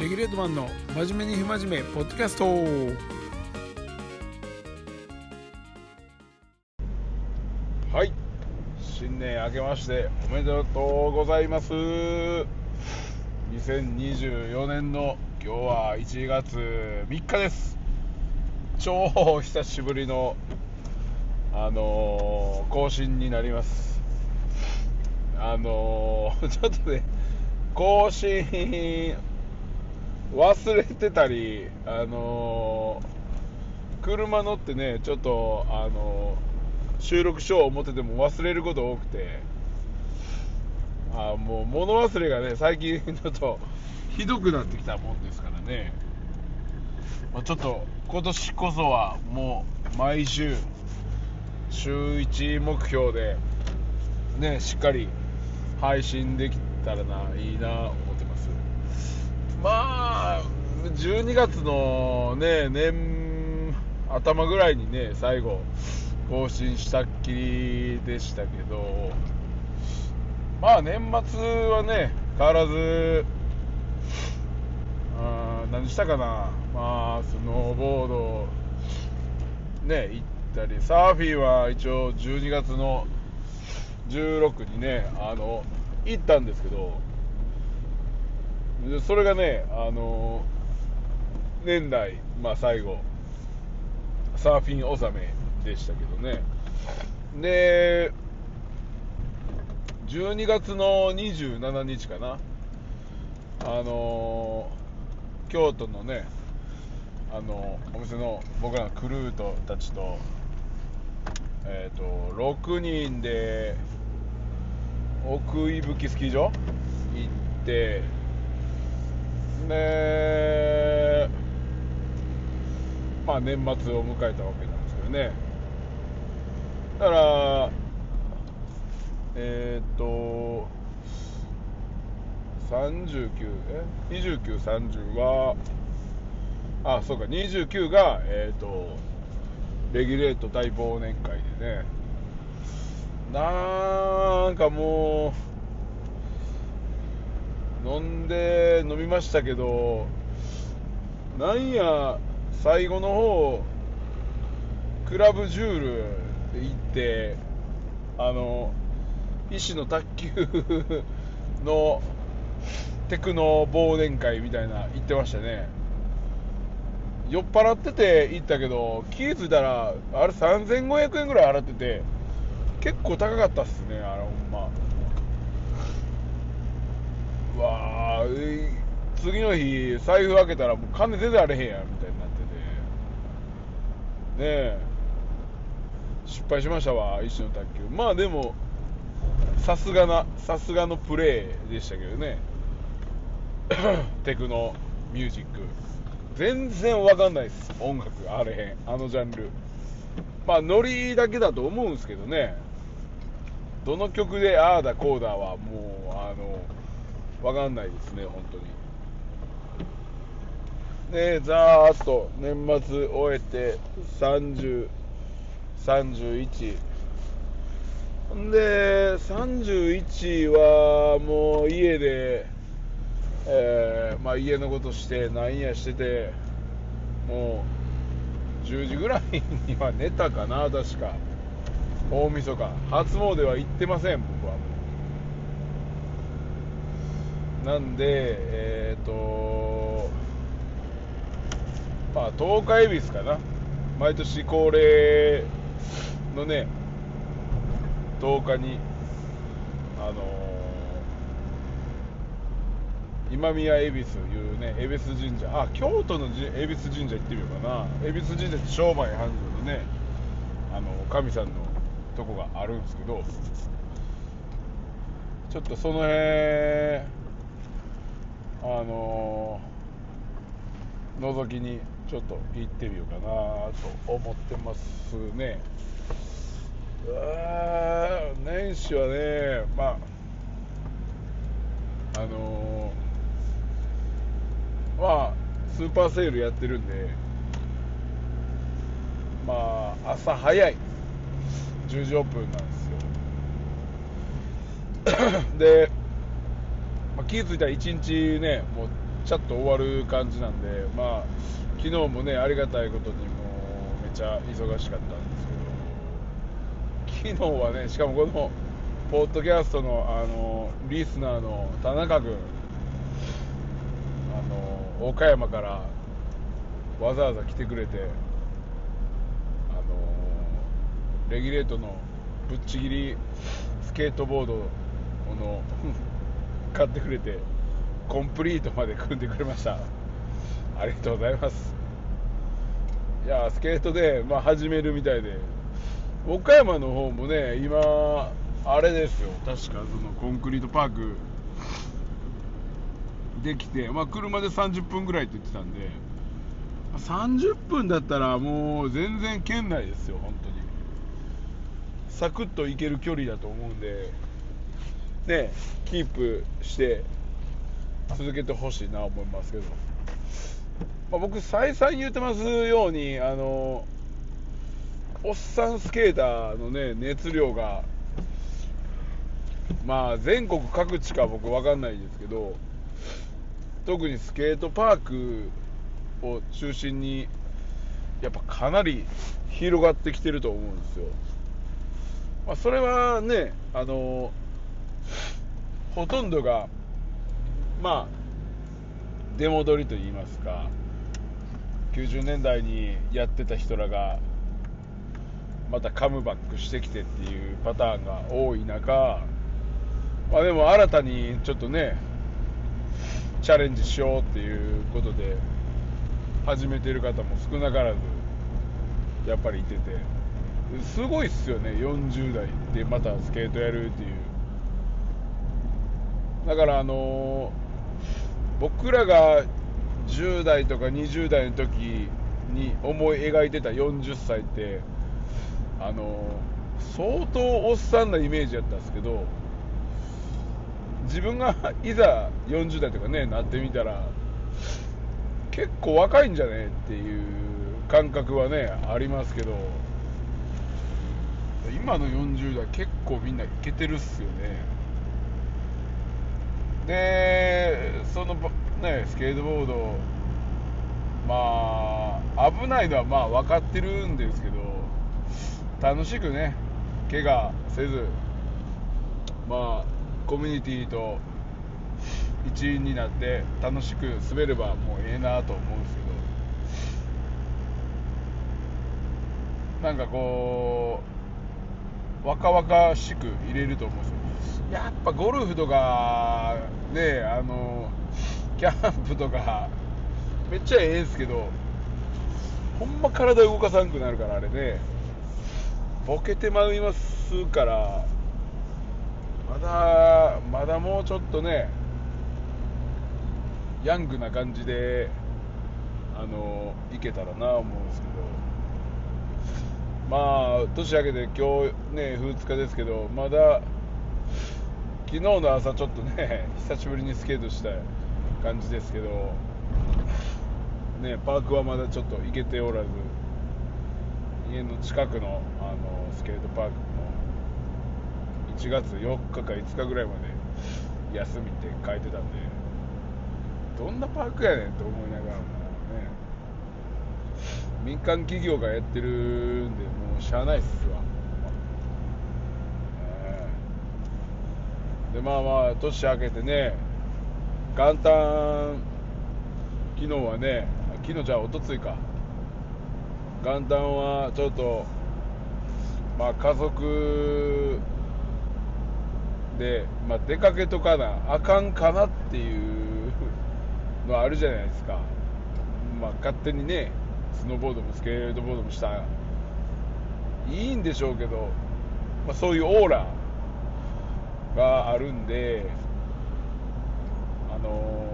レギュレートマンの真面目に不真面目ポッドキャスト。はい。新年明けましておめでとうございます。2024年の今日は1月3日です。超久しぶりのあのー更新になります。あのー ちょっとね更新忘れてたりあのー車乗ってねちょっとあのー収録しよう思ってても忘れること多くて。あもう物忘れがね最近ちょっとひどくなってきたもんですからね、まあ、ちょっと今年こそはもう毎週週1目標でねしっかり配信できたらないいなまあ12月のね年頭ぐらいにね最後更新したっきりでしたけどまあ年末はね変わらずあ何したかな。まあスノーボードね行ったりサーフィンは一応12月の16にねあの行ったんですけどそれがねあの年内まあ最後サーフィン納めでしたけどね。で12月の27日かな。あの京都のねあのお店の僕らのクルートたちとえっ、と6人で奥伊吹スキー場行ってでまあ年末を迎えたわけなんですけどね。だからえっ、と39え？2930はあそうか29がえっ、とレギュレート大忘年会でね。なんかもう飲んで飲みましたけどなんや最後の方クラブジュールで行ってあの医師の卓球のテクノ忘年会みたいな行ってましたね。酔っ払ってて行ったけど気づいたらあれ3500円ぐらい払ってて結構高かったっすねあれほんまわー次の日財布開けたらもう金出てられへんやんみたいになってて。ねえ。失敗しましたわ一種の卓球。まあでもさすがなさすがのプレーでしたけどね。テクノミュージック。全然わかんないです音楽。あれへん。あのジャンル。まあノリだけだと思うんですけどね。どの曲でああだこうだはもうあのわかんないですね本当に。でざーっと年末終えて3031ほんで31はもう家で、えーまあ、家のことしてなんやしててもう10時ぐらいには寝たかな確か。大晦日。初詣は行ってません僕はなんでえっ、とまあ10日恵比寿かな。毎年恒例のね10日にあのー今宮恵比寿いうね恵比寿神社。あ京都のじ恵比寿神社行ってみようかな。恵比寿神社って商売繁盛のねあの神さんのとこがあるんですけどちょっとその辺あのー覗きにちょっと行ってみようかなと思ってますね。うわー年始はねまああのーまあスーパーセールやってるんでまあ朝早い。10時オープンなんですよ。で、まあ、気づいたら1日ねもうちゃっと終わる感じなんでまあ昨日もねありがたいことにもうめちゃ忙しかったんですけど昨日はねしかもこのポッドキャストのあのリスナーの田中君あの岡山からわざわざ来てくれてあのレギュレートのぶっちぎりスケートボードの買ってくれてコンプリートまで組んでくれました。ありがとうございます。いやスケートで、まあ、始めるみたいで。岡山の方もね今あれですよ。確かそのコンクリートパークできて、まあ、車で30分ぐらいって言ってたんで。30分だったらもう全然県内ですよ本当に。サクッと行ける距離だと思うんでねキープして続けてほしいな思いますけど、まあ、僕再三言ってますようにあのおっさんスケーターのね熱量がまあ全国各地か僕分かんないですけど特にスケートパークを中心にやっぱかなり広がってきてると思うんですよ、まあ、それはねあのほとんどがまあ出戻りといいますか90年代にやってた人らがまたカムバックしてきてっていうパターンが多い中まあでも新たにちょっとねチャレンジしようっていうことで始めてる方も少なからずやっぱりいててすごいっすよね40代でまたスケートやるっていう。だからあの、僕らが10代とか20代の時に思い描いてた40歳ってあの、相当おっさんなイメージやったんですけど自分が いざ40代とかねなってみたら結構若いんじゃねっていう感覚はねありますけど今の40代結構みんないけてるっすよね。でそのねスケートボードまあ危ないのはまあ分かってるんですけど楽しくね怪我せずまあコミュニティと一員になって楽しく滑ればもうええなと思うんですけど。なんかこう若々しく入れると思うんですよ。やっぱゴルフとかねあのキャンプとかめっちゃええんすけどほんま体動かさんくなるからあれね。ボケてまいますからまだまだもうちょっとねヤングな感じであのいけたらな思うんですけど。まあ年明けて今日ね2日ですけどまだ昨日の朝ちょっとね 久しぶりにスケートした感じですけどねパークはまだちょっと行けておらず家の近くのあのスケートパークも1月4日か5日ぐらいまで休みって書いてたんでどんなパークやねんと思いながらもね民間企業がやってるんでもうしゃあないっすわ、でまあまあ年明けてね元旦昨日はね昨日じゃあおとついか。元旦はちょっとまあ家族で、まあ、出かけとかなあかんかなっていうのはあるじゃないですか、まあ、勝手にねスノーボードもスケートボードもしたいいんでしょうけど、まあ、そういうオーラがあるんであの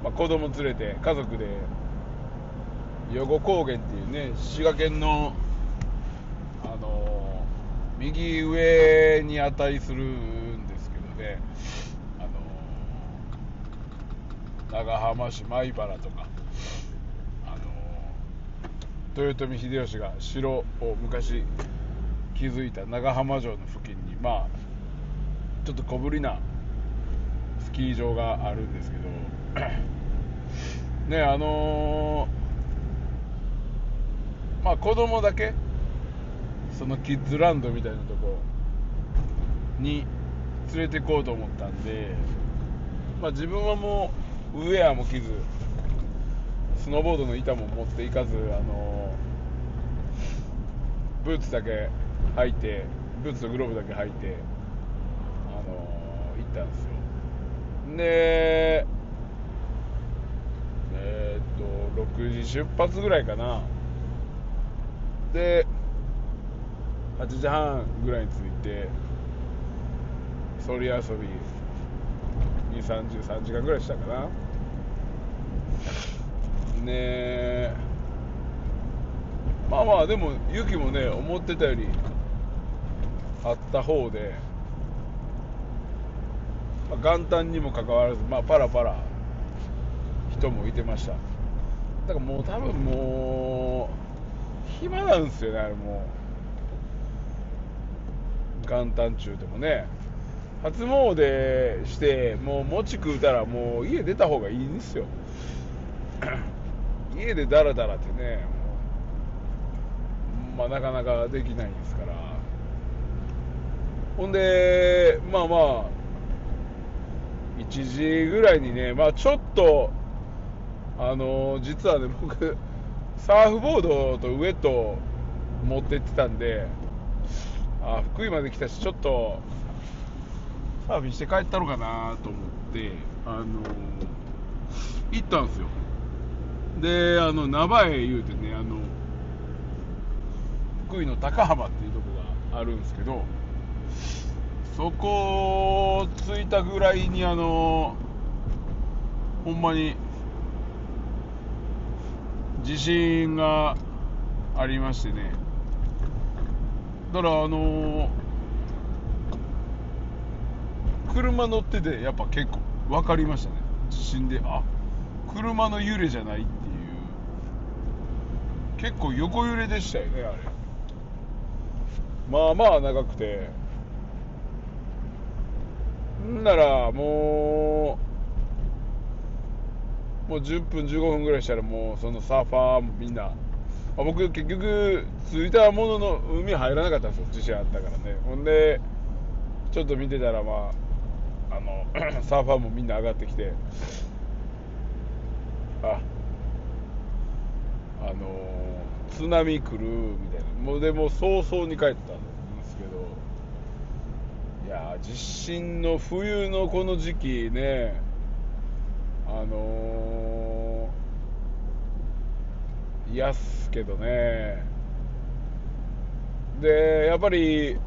ー、まあ、子供連れて家族で余呉高原っていうね滋賀県のあの右上に値するんですけどね、あの長浜市米原とか、豊臣秀吉が城を昔築いた長浜城の付近に、まあ、ちょっと小ぶりなスキー場があるんですけど、ねあのーまあ子供だけそのキッズランドみたいなとこに連れて行こうと思ったんで、まあ、自分はもうウェアも着ずスノーボードの板も持っていかず、あのブーツだけ履いてブーツとグローブだけ履いて、ったんですよ。でえーっと6時出発ぐらいかな。で8時半ぐらいに着いてそり遊び2 3 3時間ぐらいしたかな。ねえまあまあでも雪もね思ってたよりあった方で、まあ、元旦にもかかわらずまあパラパラ人もいてました。だからもう多分もう暇なんですよねあれもう。元旦中でもね。初詣してもう餅食うたらもう家出た方がいいんですよ。家でダラダラってねまあなかなかできないんですから。ほんでまあまあ1時ぐらいにねまあちょっとあの実はね僕サーフボードとウエット持ってってたんであ福井まで来たしちょっとサーフィンして帰ったのかなと思ってあの行ったんですよ。であの名前言うてねあの福井の高浜っていうとこがあるんですけどそこを着いたぐらいにあのほんまに地震がありましてね。だからあの車乗っててやっぱ結構分かりましたね。地震であ車の揺れじゃないっていう。結構横揺れでしたよねあれ。まあまあ長くて。ならもうもう10分15分ぐらいしたらもうそのサーファーもみんな、あ、僕結局着いたものの海入らなかったんですよ地震あったからね。ほんでちょっと見てたらまああの サーファーもみんな上がってきて。ああの津波来るみたいな。もうでも早々に帰ったんでいや地震の冬のこの時期ね。あのー、嫌っすけどね。でやっぱり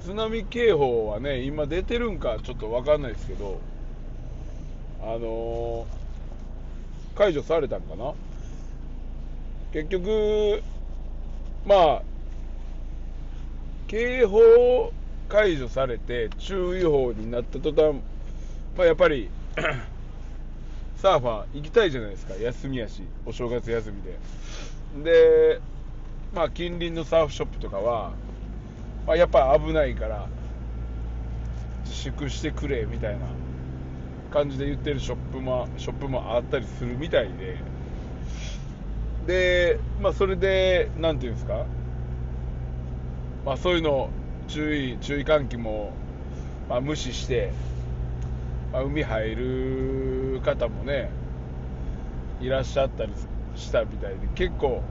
津波警報はね今出てるんかちょっと分かんないですけどあのー解除されたんかな。結局まあ警報解除されて注意報になった途端、まあ、やっぱり サーファー行きたいじゃないですか。休みやしお正月休みで。でまあ近隣のサーフショップとかは、まあ、やっぱ危ないから自粛してくれみたいな感じで言ってるショップもショップもあったりするみたいで。でまあそれでなんていうんですか。まあそういうの注意注意喚起も、まあ、無視して、まあ、海入る方もねいらっしゃったりしたみたいで結構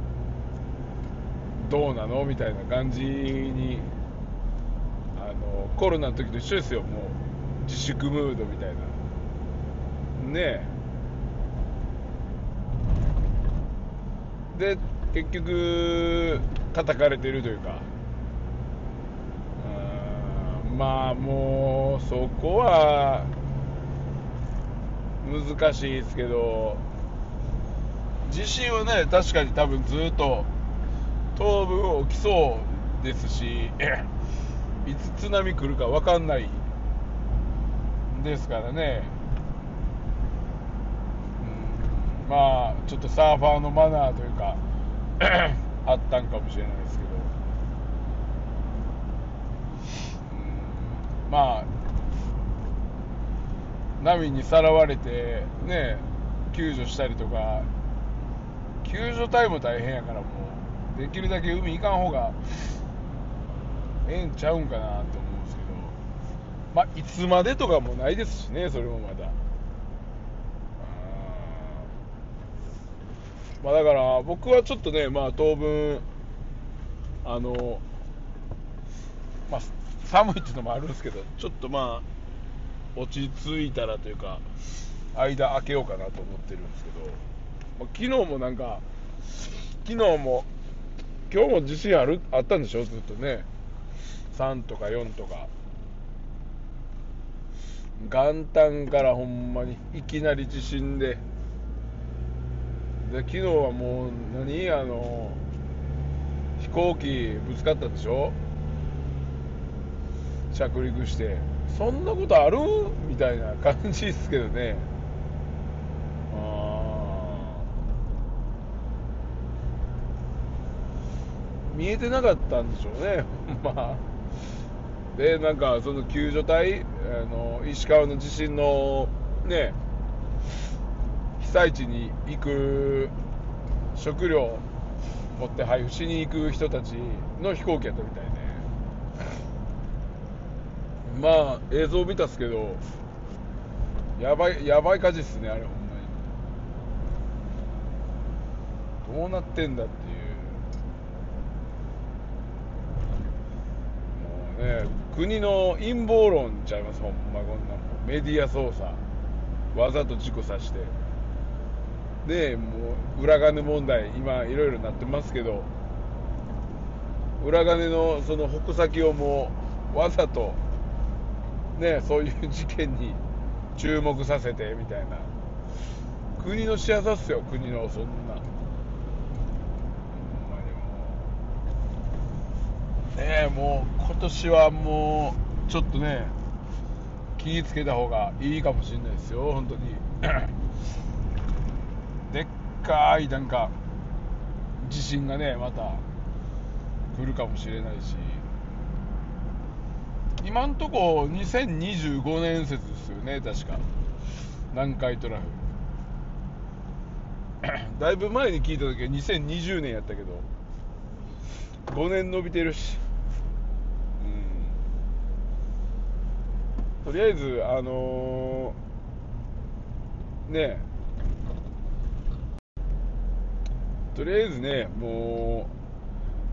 どうなのみたいな感じにあのコロナの時と一緒ですよもう自粛ムードみたいな。ね。えで結局叩かれてるというか。まあもうそこは難しいですけど地震はね確かに多分ずっと当分起きそうですしいつ津波来るか分かんないですからね。うんまあちょっとサーファーのマナーというかあったんかもしれないですけどうんまあ波にさらわれてね救助したりとか救助隊も大変やからもうできるだけ海行かん方がええんちゃうんかなと思うんですけど。まあいつまでとかもないですしねそれもまだ。まあだから僕はちょっとねまあ当分あのまあ寒いっていうのもあるんですけどちょっとまあ落ち着いたらというか間空けようかなと思ってるんですけど、まあ、昨日もなんか昨日も今日も地震あるあったんでしょ？ずっとね。3とか4とか。元旦からほんまにいきなり地震で。で昨日はもう何？あの飛行機ぶつかったでしょ？着陸してそんなことある？みたいな感じですけどね。見えてなかったんでしょうね ま。あでなんかその救助隊あの石川の地震のね被災地に行く食料持って配布しに行く人たちの飛行機やったみたいでまあ映像見たっすけどやばいやばい火事っすねあれほんまに。どうなってんだっていう。もうね国の陰謀論ちゃいますほんまこんなメディア操作。わざと事故させて。でもう裏金問題今いろいろなってますけど。裏金のその矛先をもうわざとねそういう事件に注目させてみたいな。国の仕業っすよ国のそんな。ねえもう今年はもうちょっとね気をつけた方がいいかもしれないですよ本当に。でっかいなんか地震がねまた来るかもしれないし。今んとこ2025年説ですよね確か。南海トラフ。だいぶ前に聞いた時は2020年やったけど。5年伸びてるし。うん。とりあえずあのー、ね。とりあえずねも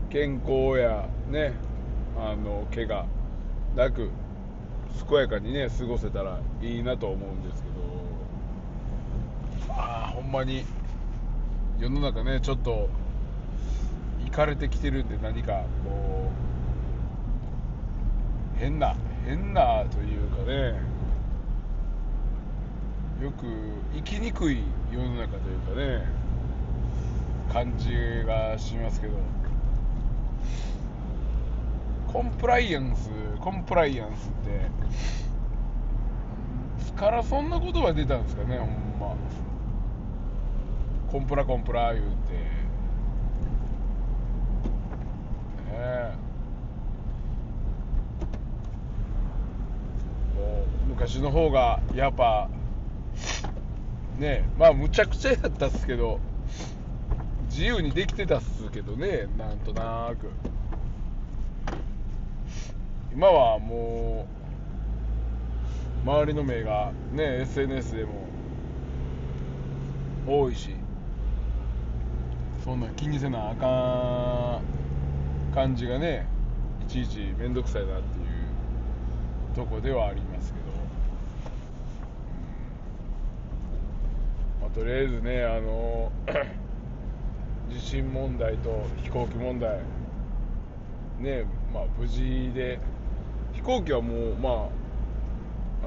う健康やねあの怪我。なく健やかにね過ごせたらいいなと思うんですけど。ああほんまに世の中ねちょっといかれてきてるんで何かこう変な変なというかね。よく生きにくい世の中というかね。感じがしますけど。コンプライアンスコンプライアンスって。いつからそんな言葉出たんですかねほんま。コンプラコンプラ言うて。ねえ。昔の方がやっぱねまあむちゃくちゃやったっすけど自由にできてたっすけどねなんとなく。今はもう周りの目がね SNS でも多いしそんな気にせなあかん感じがねいちいち面倒くさいなっていうとこではありますけど。まあとりあえずねあの 地震問題と飛行機問題ねまあ無事で行機はもうま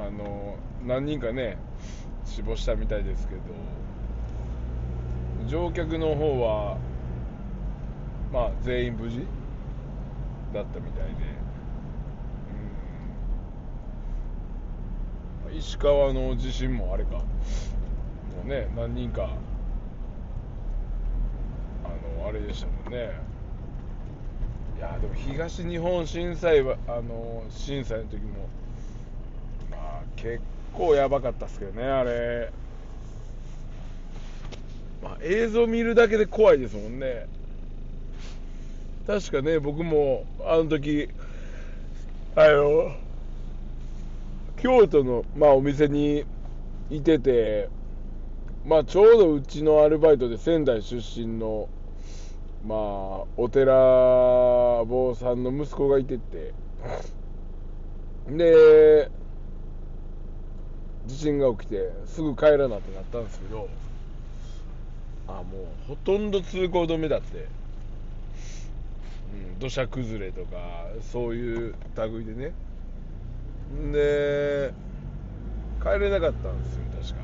ああの何人かね死亡したみたいですけど乗客の方はまあ全員無事だったみたいで、うん、石川の地震もあれかもうね何人かあのあれでしたもんね。いやでも東日本震災はあの震災の時もまあ結構やばかったっすけどねあれ。あ映像見るだけで怖いですもんね。確かね僕もあの時あの京都の、まあ、お店にいててまあちょうどうちのアルバイトで仙台出身のまあお寺坊さんの息子がいてって。で地震が起きてすぐ帰らなってなったんですけどあもうほとんど通行止めだって、うん、土砂崩れとかそういう類でね。で帰れなかったんですよ確か。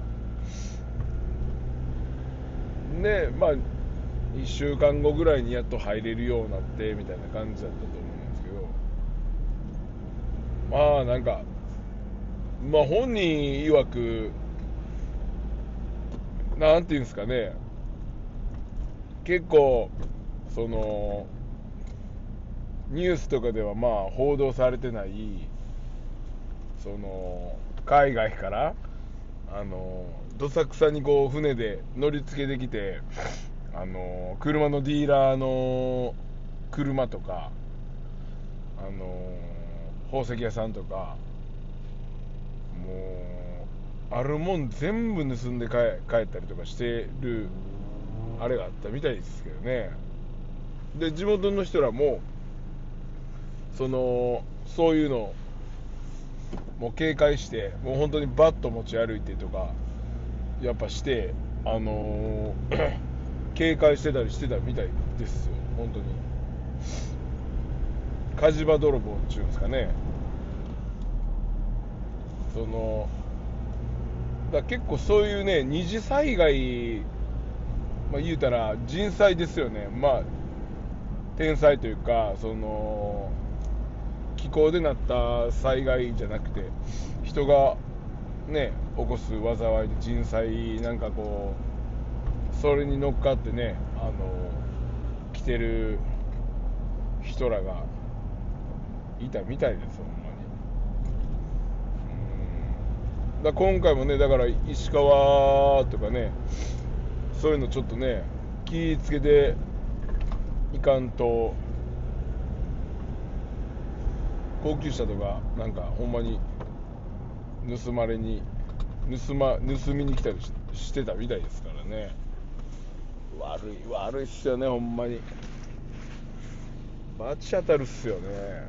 でまあ1週間後ぐらいにやっと入れるようになってみたいな感じだったと思うんですけど。まあなんかまあ本人曰くなんていうんですかね。結構そのニュースとかではまあ報道されてないその海外からあのどさくさにこう船で乗り付けてきてあの車のディーラーの車とかあの宝石屋さんとかもうあるもん全部盗んで帰ったりとかしてるあれがあったみたいですけどね。で地元の人らもそのそういうのもう警戒してもう本当にバット持ち歩いてとかやっぱしてあのー警戒してたりしてたみたいですよ。本当に。火事場泥棒っていうんですかね。そのだ結構そういうね二次災害まあ言うたら人災ですよね。まあ天災というかその気候でなった災害じゃなくて人がね起こす災いで人災なんかこうそれに乗っかってねあの来てる人らがいたみたいですほんまに。だ今回もねだから石川とかねそういうのちょっとね気ぃつけていかんと高級車とかなんかほんまに盗まれに盗ま盗みに来たりしてたみたいですからね。悪い悪いっすよねほんまに。バチ当たるっすよね。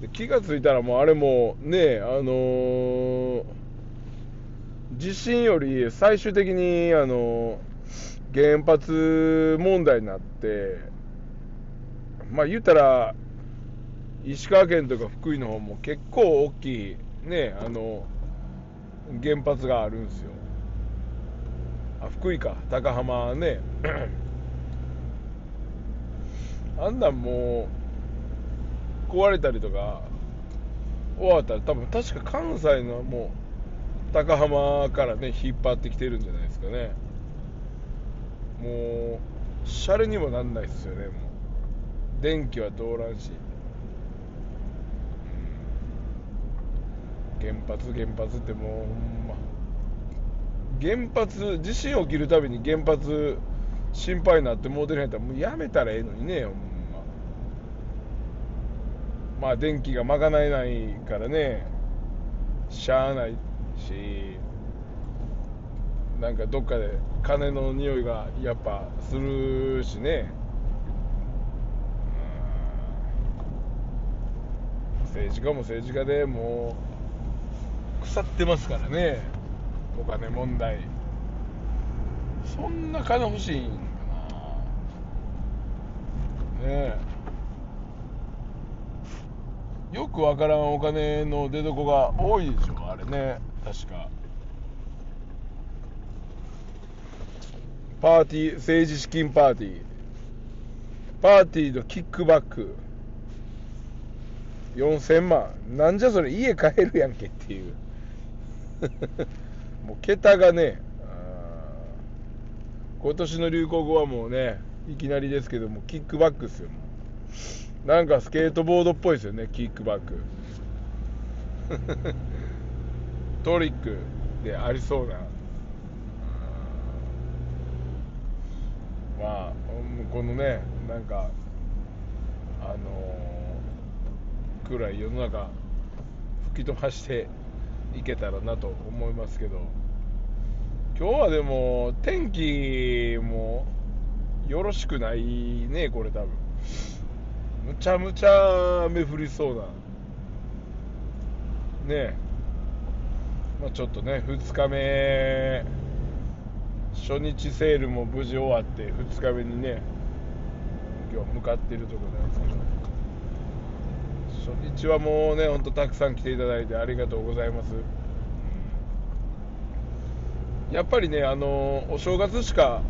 で気がついたらもうあれもねあのー地震より最終的にあの原発問題になってまあ言ったら石川県とか福井の方も結構大きいねあの原発があるんですよ。あ福井か。高浜ね。あんなんもう壊れたりとか終わったら多分確か関西のもう高浜からね引っ張ってきてるんじゃないですかね。もうシャレにもなんないですよねもう。電気は通らんし、うん原発原発ってもうほんま。原発地震起きるたびに原発心配になってもうてるんやったらもうやめたらええのにねほんま。まあ電気が賄えないからね。しゃあないし。なんかどっかで金の匂いがやっぱするしね。政治家も政治家でもう腐ってますからね。お金問題。そんな金欲しいんかな。ねえ。よくわからんお金の出所が多いでしょあれね。確か。パーティー政治資金パーティー。パーティーのキックバック。4000万。なんじゃそれ家買えるやんけっていう。もう桁がね今年の流行語はもうねいきなりですけどもキックバックですよ。なんかスケートボードっぽいですよねキックバック。トリックでありそうな、まあこのねなんかあのー、くらい世の中吹き飛ばしていけたらなと思いますけど。今日はでも天気もよろしくないねこれ多分。むちゃむちゃ雨降りそうな。ね。まあ、ちょっとね2日目。初日セールも無事終わって2日目にね今日向かってるところなんですけど。初日はもうねほんとたくさん来ていただいてありがとうございます。やっぱりねあのお正月しか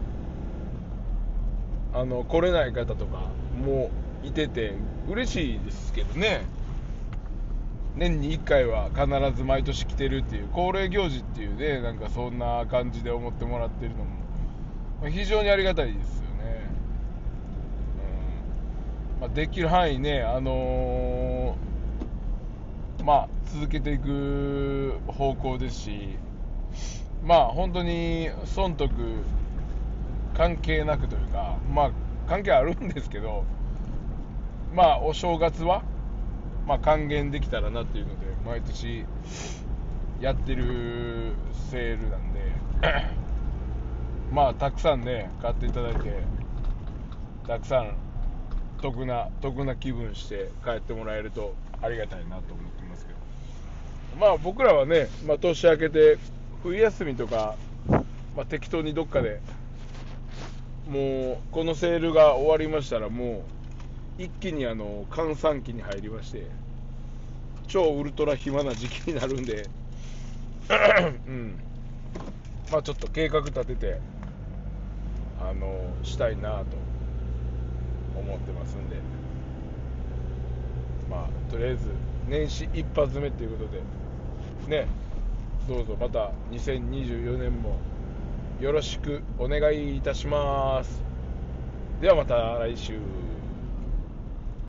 あの来れない方とかもいてて嬉しいですけどね。年に1回は必ず毎年来てるっていう恒例行事っていうねなんかそんな感じで思ってもらってるのも非常にありがたいですよね、うん。まあ、できる範囲ねあのー、まあ続けていく方向ですしまあ本当に損得関係なくというかまあ関係あるんですけどまあお正月はまあ、還元できたらなっていうので毎年やってるセールなんで まあたくさんね買っていただいてたくさん得な得な気分して帰ってもらえるとありがたいなと思ってますけど。まあ僕らはね、まあ、年明けて冬休みとか、まあ、適当にどっかでもうこのセールが終わりましたらもう一気にあの閑散期に入りまして超ウルトラ暇な時期になるんで うん。まあちょっと計画立ててあのしたいなと思ってますんで。まあとりあえず年始一発目ということでねどうぞまた2024年もよろしくお願いいたします。ではまた来週。